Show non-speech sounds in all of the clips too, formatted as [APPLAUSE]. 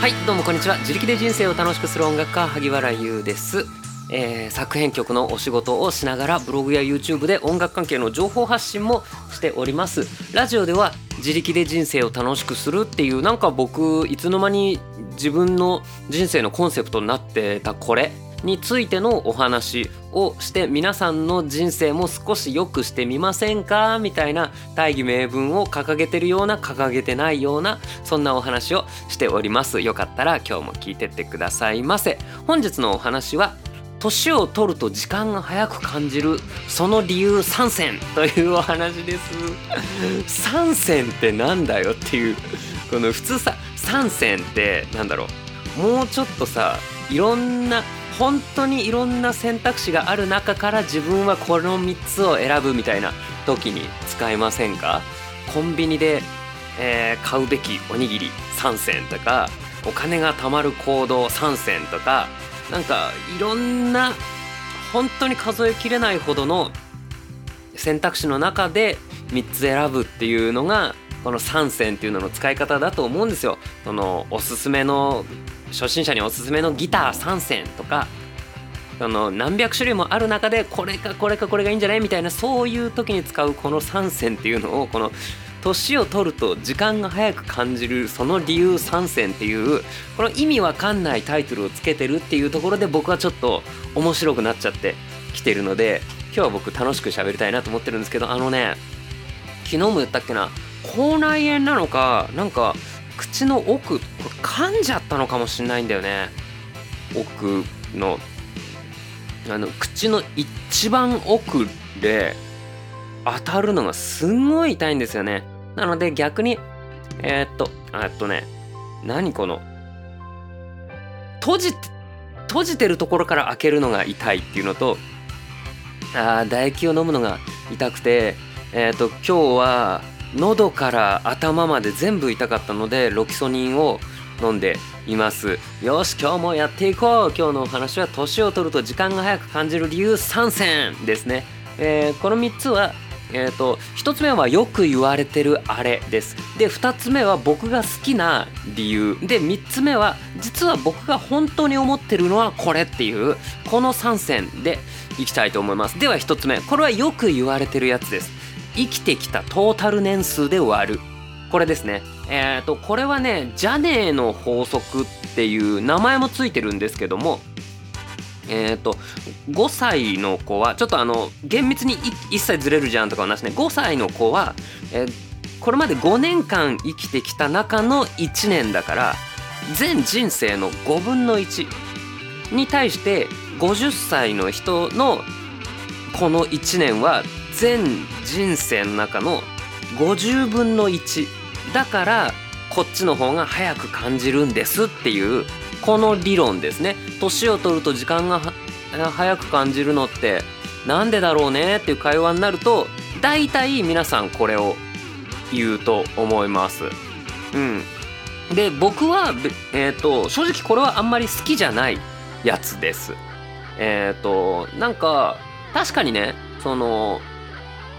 はいどうもこんにちは。自力で人生を楽しくする音楽家萩原優です、えー作編曲のお仕事をしながらブログや YouTube で音楽関係の情報発信もしております。ラジオでは自力で人生を楽しくするっていうなんか僕いつの間に自分の人生のコンセプトになってたこれ。についてのお話をして皆さんの人生も少し良くしてみませんかみたいな大義名分を掲げてるような掲げてないようなそんなお話をしております。よかったら今日も聞いてってくださいませ。本日のお話は年を取ると時間が早く感じるその理由3選というお話です3選ってなんだよっていうこの普通さ3選ってなんだろう。もうちょっとさいろんな本当にいろんな選択肢がある中から自分はこの3つを選ぶみたいな時に使えませんか？コンビニで、えー買うべきおにぎり3選とかお金が貯まる行動3選とかなんかいろんな本当に数えきれないほどの選択肢の中で3つ選ぶっていうのがこの3選っていうのの使い方だと思うんですよ。そのおすすめの初心者におすすめのギター3選とかその何百種類もある中でこれかこれかこれがいいんじゃないみたいなそういう時に使うこの3選っていうのをこの年を取ると時間が早く感じるその理由3選っていうこの意味わかんないタイトルをつけてるっていうところで僕はちょっと面白くなっちゃってきてるので今日は僕楽しく喋りたいなと思ってるんですけどあのね昨日も言ったっけな口内炎なのかなんか口の奥これ噛んじゃったのかもしんないんだよね。奥のあの口の一番奥で当たるのがすんごい痛いんですよね。なので逆にえーっとえっとね何この閉じて閉じてるところから開けるのが痛いっていうのとあー唾液を飲むのが痛くてえーっと今日は喉から頭まで全部痛かったのでロキソニンを飲んでいます。よし今日もやっていこう。今日のお話は年を取ると時間が早く感じる理由3選ですね、えーこの3つはえー、と1つ目はよく言われてるあれです。で2つ目は僕が好きな理由。で3つ目は実は僕が本当に思ってるのはこれっていうこの3選でいきたいと思います。では1つ目。これはよく言われてるやつです。生きてきたトータル年数で割る。これですね。えっ、とこれはねジャネーの法則っていう名前もついてるんですけどもえっ、と5歳の子はちょっとあの厳密に1歳ずれるじゃんとかはなしね。5歳の子は、えーこれまで5年間生きてきた中の1年だから全人生の5分の1に対して50歳の人のこの1年は全人生の中の50分の1だからこっちの方が早く感じるんですっていうこの理論ですね年を取ると時間が早く感じるのってなんでだろうねっていう会話になると大体皆さんこれを言うと思います。うん、で僕は、えー、と正直これはあんまり好きじゃないやつです。えっ、となんか確かにねその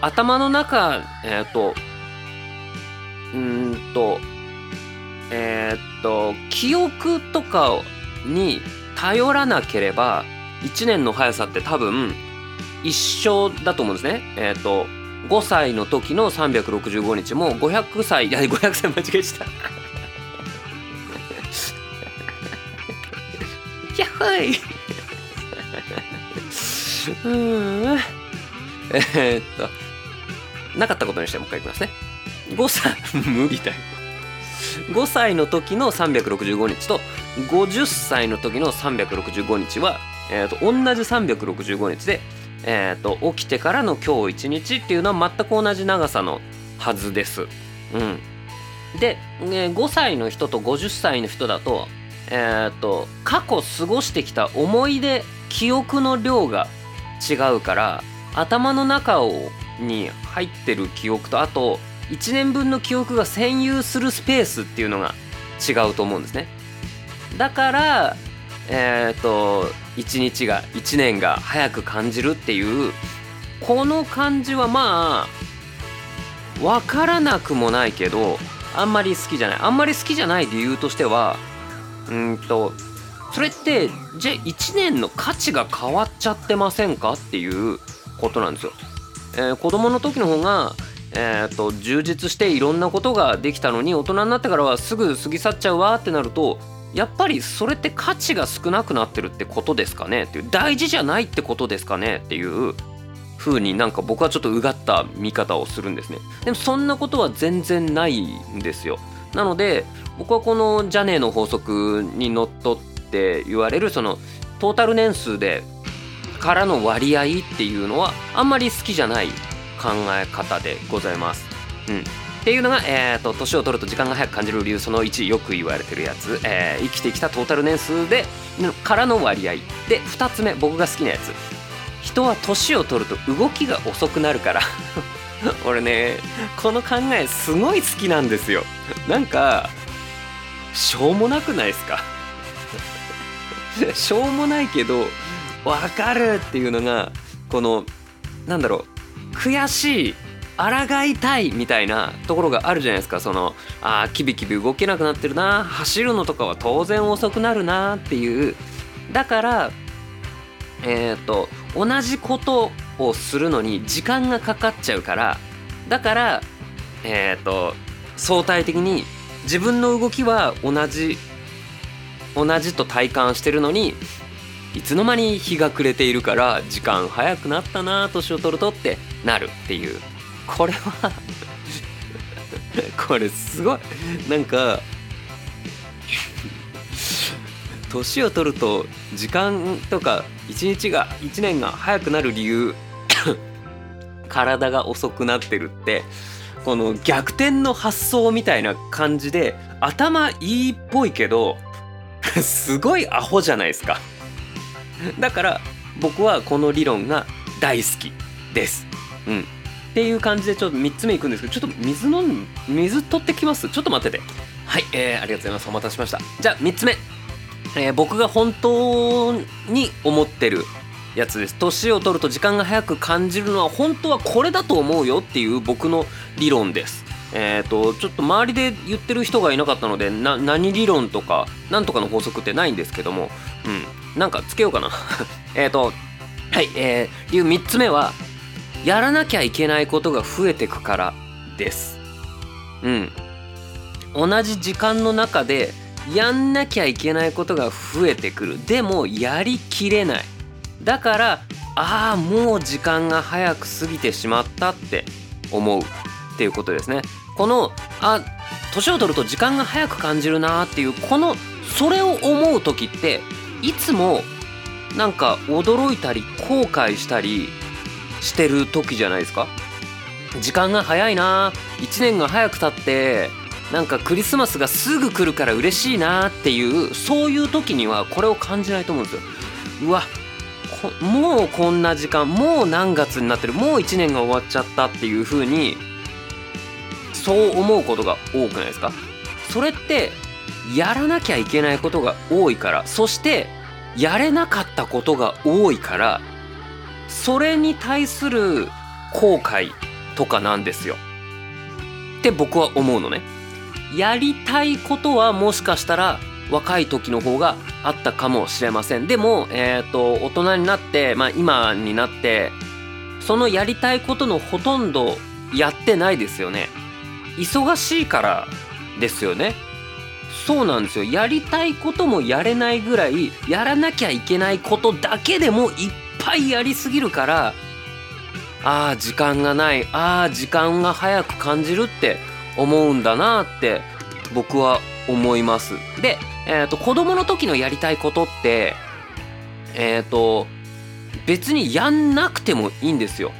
頭の中えっ、とうんとえっ、と記憶とかに頼らなければ1年の速さって多分一緒だと思うんですね。えっ、と5歳の時の365日も500歳いや500歳間違えちゃった。[LAUGHS] やっほい [LAUGHS] うん [LAUGHS] えっとなかったことにしてもう一回いきますね。5歳。無理だよ。5歳の時の365日と50歳の時の365日は、えー、と同じ365日で、えー、と起きてからの今日一日っていうのは全く同じ長さのはずです。うん、で、ね、5歳の人と50歳の人だと,、えー、と過去過ごしてきた思い出記憶の量が違うから頭の中をに入ってる記憶とあと1年分の記憶が占有するスペースっていうのが違うと思うんですね。だからえっ、と1日が1年が早く感じるっていうこの感じはまあ分からなくもないけどあんまり好きじゃないあんまり好きじゃない理由としてはうんとそれってじゃあ1年の価値が変わっちゃってませんかっていうことなんですよ。えー、子供の時の方がえーと、充実していろんなことができたのに大人になってからはすぐ過ぎ去っちゃうわってなるとやっぱりそれって価値が少なくなってるってことですかね？っていう大事じゃないってことですかね？っていう風になんか僕はちょっとうがった見方をするんですね。でもそんなことは全然ないんですよ。なので僕はこのジャネーの法則にのっとって言われるそのトータル年数でからの割合っていうのはあんまり好きじゃない考え方でございます。うん。っていうのが、えーと、年を取ると時間が早く感じる理由その1よく言われてるやつ、えー、生きてきたトータル年数でからの割合で2つ目僕が好きなやつ。人は年を取ると動きが遅くなるから。[LAUGHS] 俺ねこの考えすごい好きなんですよ。なんかしょうもなくないですか？[LAUGHS] しょうもないけどわかるっていうのがこのなんだろう悔しい抗いたいみたいなところがあるじゃないですか。そのあキビキビ動けなくなってるな。走るのとかは当然遅くなるなっていう。だからえっ、ー、と同じことをするのに時間がかかっちゃうから。だからえっ、ー、と相対的に自分の動きは同じ同じと体感してるのにいつの間に日が暮れているから時間早くなったな年を取るとってなるっていうこれはこれすごいなんか [LAUGHS] 年を取ると時間とか一日が一年が早くなる理由 [LAUGHS] 体が遅くなってるってこの逆転の発想みたいな感じで頭いいっぽいけど [LAUGHS] すごいアホじゃないですか。[LAUGHS] だから僕はこの理論が大好きです。うん。っていう感じでちょっと3つ目いくんですけど、ちょっと水飲ん、水取ってきます？ちょっと待ってて。はい、えー、ありがとうございます。お待たせしました。じゃあ3つ目。えー、僕が本当に思ってるやつです。年を取ると時間が早く感じるのは本当はこれだと思うよっていう僕の理論です。えっ、ー、と、ちょっと周りで言ってる人がいなかったので、な、何理論とか、なんとかの法則ってないんですけども、うん。なんかつけようかな。[LAUGHS] えっとはいえー、理由3つ目はやらなきゃいけないことが増えてくからです。うん。同じ時間の中でやんなきゃいけないことが増えてくる。でもやりきれない。だからああもう時間が早く過ぎてしまったって思う。っていうことですね。このあ年を取ると時間が早く感じるなっていうこのそれを思う時っていつもなんか驚いたり後悔したりしてる時じゃないですか。時間が早いな1年が早く経ってなんかクリスマスがすぐ来るから嬉しいなっていうそういう時にはこれを感じないと思うんですよ。うわもうこんな時間もう何月になってるもう1年が終わっちゃったっていう風にそう思うことが多くないですか？それってやらなきゃいけないことが多いから。そしてやれなかったことが多いから。それに対する後悔とかなんですよ。って僕は思うのね。やりたいことはもしかしたら若い時の方があったかもしれません。でも、えーと、大人になって、まあ、今になってそのやりたいことのほとんどやってないですよね。忙しいからですよね。そうなんですよ。やりたいこともやれないぐらいやらなきゃいけないことだけでもいっぱいやりすぎるからああ時間がないああ時間が早く感じるって思うんだなって僕は思います。で、えーと、子供の時のやりたいことってえっ、ー、と別にやんなくてもいいんですよ。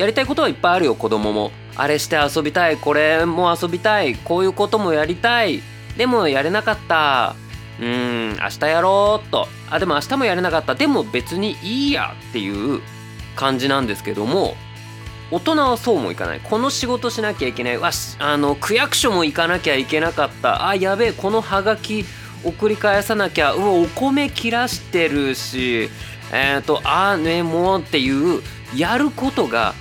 やりたいことはいっぱいあるよ子供もあれして遊びたいこれも遊びたいこういうこともやりたいでもやれなかった。うん、明日やろうと。あ、でも明日もやれなかった。でも別にいいやっていう感じなんですけども、大人はそうもいかない。この仕事しなきゃいけない。わ、あの、区役所も行かなきゃいけなかった。あ、やべえ、このハガキ送り返さなきゃ。うわ、お米切らしてるし、えっ、ー、と、あね、もうっていう、やることが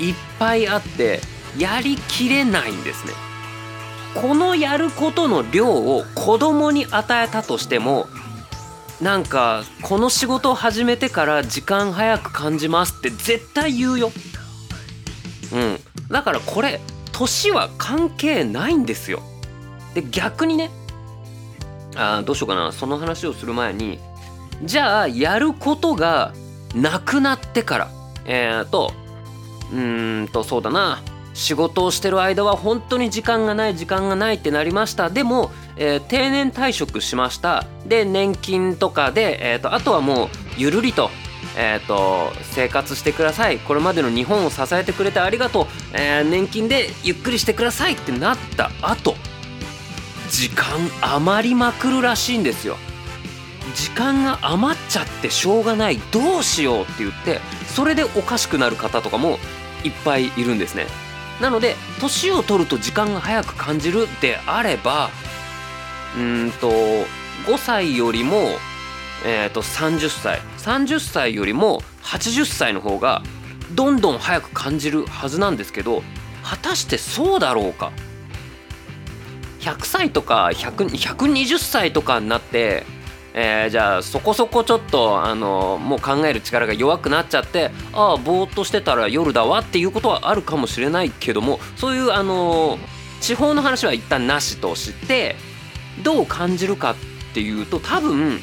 いっぱいあって、やりきれないんですね。このやることの量を子供に与えたとしてもなんかこの仕事を始めてから時間早く感じますって絶対言うよ。うん、だからこれ年は関係ないんですよ。で逆にねあどうしようかなその話をする前にじゃあやることがなくなってからえーとうーんとそうだな。仕事をしてる間は本当に時間がない時間がないってなりました。でも、えー、定年退職しました。で年金とかで、えーと、あとはもうゆるりと,、えーと、生活してください。これまでの日本を支えてくれてありがとう、えー、年金でゆっくりしてくださいってなった後時間余りまくるらしいんですよ。時間が余っちゃってしょうがない。どうしようって言ってそれでおかしくなる方とかもいっぱいいるんですね。なので年を取ると時間が早く感じるであればうんと5歳よりも、えー、と30歳。30歳よりも80歳の方がどんどん早く感じるはずなんですけど果たしてそうだろうか。100歳とか120歳とかになってえー、じゃあそこそこちょっとあのもう考える力が弱くなっちゃってああぼーっとしてたら夜だわっていうことはあるかもしれないけどもそういうあの地方の話は一旦なしとしてどう感じるかっていうと多分、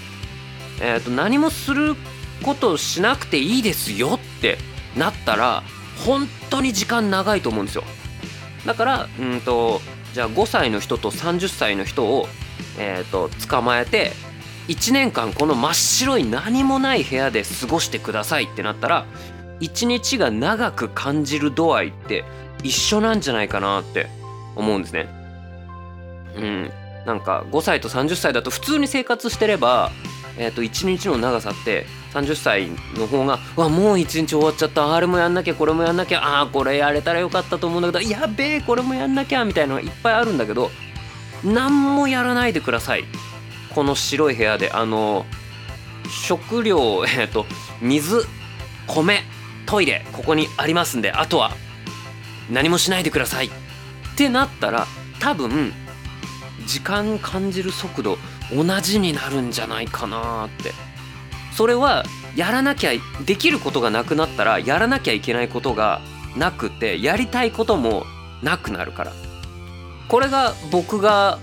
えー、と何もすることしなくていいですよってなったら本当に時間長いと思うんですよ。だからうんとじゃあ5歳の人と30歳の人を、えー、と捕まえて1年間この真っ白い何もない部屋で過ごしてくださいってなったら1日が長く感じる度合いって一緒なんじゃないかなって思うんですね。うん、なんか5歳と30歳だと普通に生活してれば、えー、と1日の長さって30歳の方が「わもう1日終わっちゃった。あれもやんなきゃこれもやんなきゃあこれやれたらよかったと思うんだけどやべえこれもやんなきゃ」みたいなのがいっぱいあるんだけど何もやらないでください。この白い部屋であの食料 [LAUGHS] えっ、と水米トイレここにありますんであとは何もしないでください。ってなったら多分時間感じる速度同じになるんじゃないかなって。それはやらなきゃできることがなくなったらやらなきゃいけないことがなくてやりたいこともなくなるから。これが僕が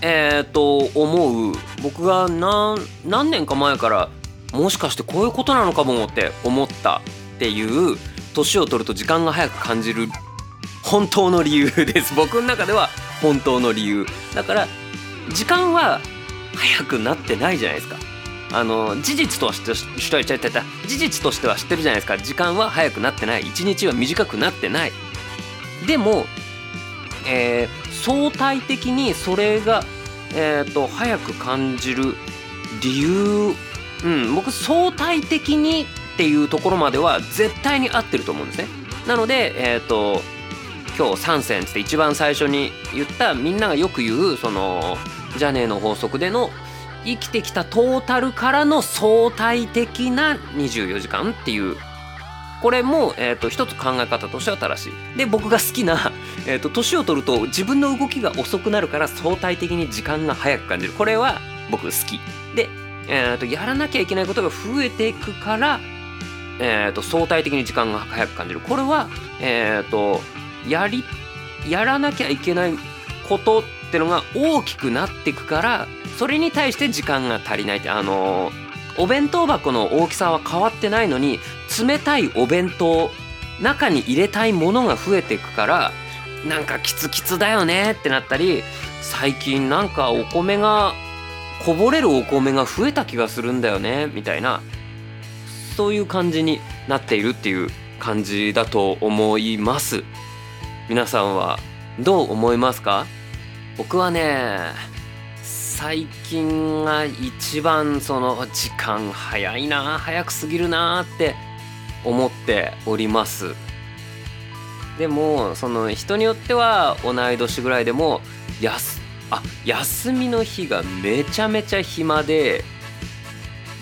えー、と思う。僕が何年か前からもしかしてこういうことなのかもって思ったっていう年を取ると時間が早く感じる本当の理由です。僕の中では本当の理由。だから時間は早くなってないじゃないですか。あの事実として事実としては知ってるじゃないですか。時間は早くなってない。一日は短くなってない。でも、えー、相対的にそれが、えーと、早く感じる理由、うん、僕相対的にっていうところまでは絶対に合ってると思うんですね。なので、えーと、今日3選って一番最初に言ったみんながよく言うそのジャネーの法則での生きてきたトータルからの相対的な24時間っていうこれも、えーと、一つ考え方としては正しい。で僕が好きな、[LAUGHS] えーと、年を取ると自分の動きが遅くなるから相対的に時間が早く感じるこれは僕好き。で、えーと、やらなきゃいけないことが増えていくから、えー、と相対的に時間が早く感じるこれは、えー、とやりやらなきゃいけないことってのが大きくなっていくからそれに対して時間が足りないってあのーお弁当箱の大きさは変わってないのに冷たいお弁当中に入れたいものが増えていくからなんかキツキツだよねってなったり最近なんかお米がこぼれるお米が増えた気がするんだよねみたいなそういう感じになっているっていう感じだと思います。皆さんはどう思いますか？僕はね最近が一番その時間早いな早く過ぎるなって思っております。でもその人によっては同い年ぐらいでもやすあ休みの日がめちゃめちゃ暇で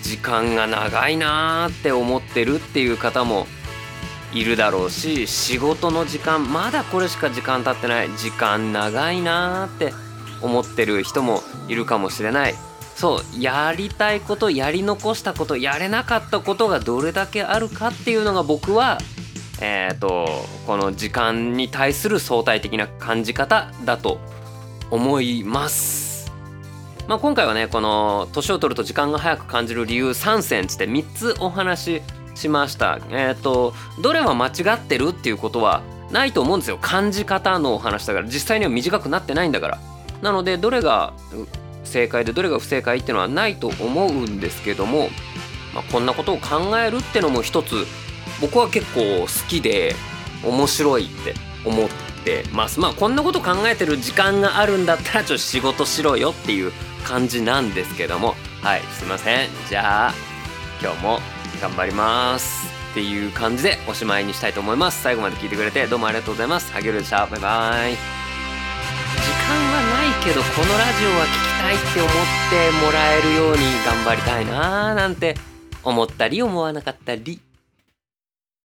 時間が長いなーって思ってるっていう方もいるだろうし仕事の時間まだこれしか時間経ってない時間長いなーって思ってる人もいるかもしれないそうやりたいことやり残したことやれなかったことがどれだけあるかっていうのが僕はえっ、ー、とこの時間に対する相対的な感じ方だと思います。まあ、今回はねこの年を取ると時間が早く感じる理由3選つって3つお話ししました。えっ、ー、とどれは間違ってるっていうことはないと思うんですよ感じ方のお話だから実際には短くなってないんだから。なのでどれが正解でどれが不正解っていうのはないと思うんですけども、まあ、こんなことを考えるってのも一つ僕は結構好きで面白いって思ってます。まあこんなこと考えてる時間があるんだったらちょっと仕事しろよっていう感じなんですけども。はいすいません。じゃあ今日も頑張りますっていう感じでおしまいにしたいと思います。最後まで聞いてくれてどうもありがとうございます。ハゲルでした。バイバイ。けどこのラジオは聞きたいって思ってもらえるように頑張りたいなーなんて思ったり思わなかったり。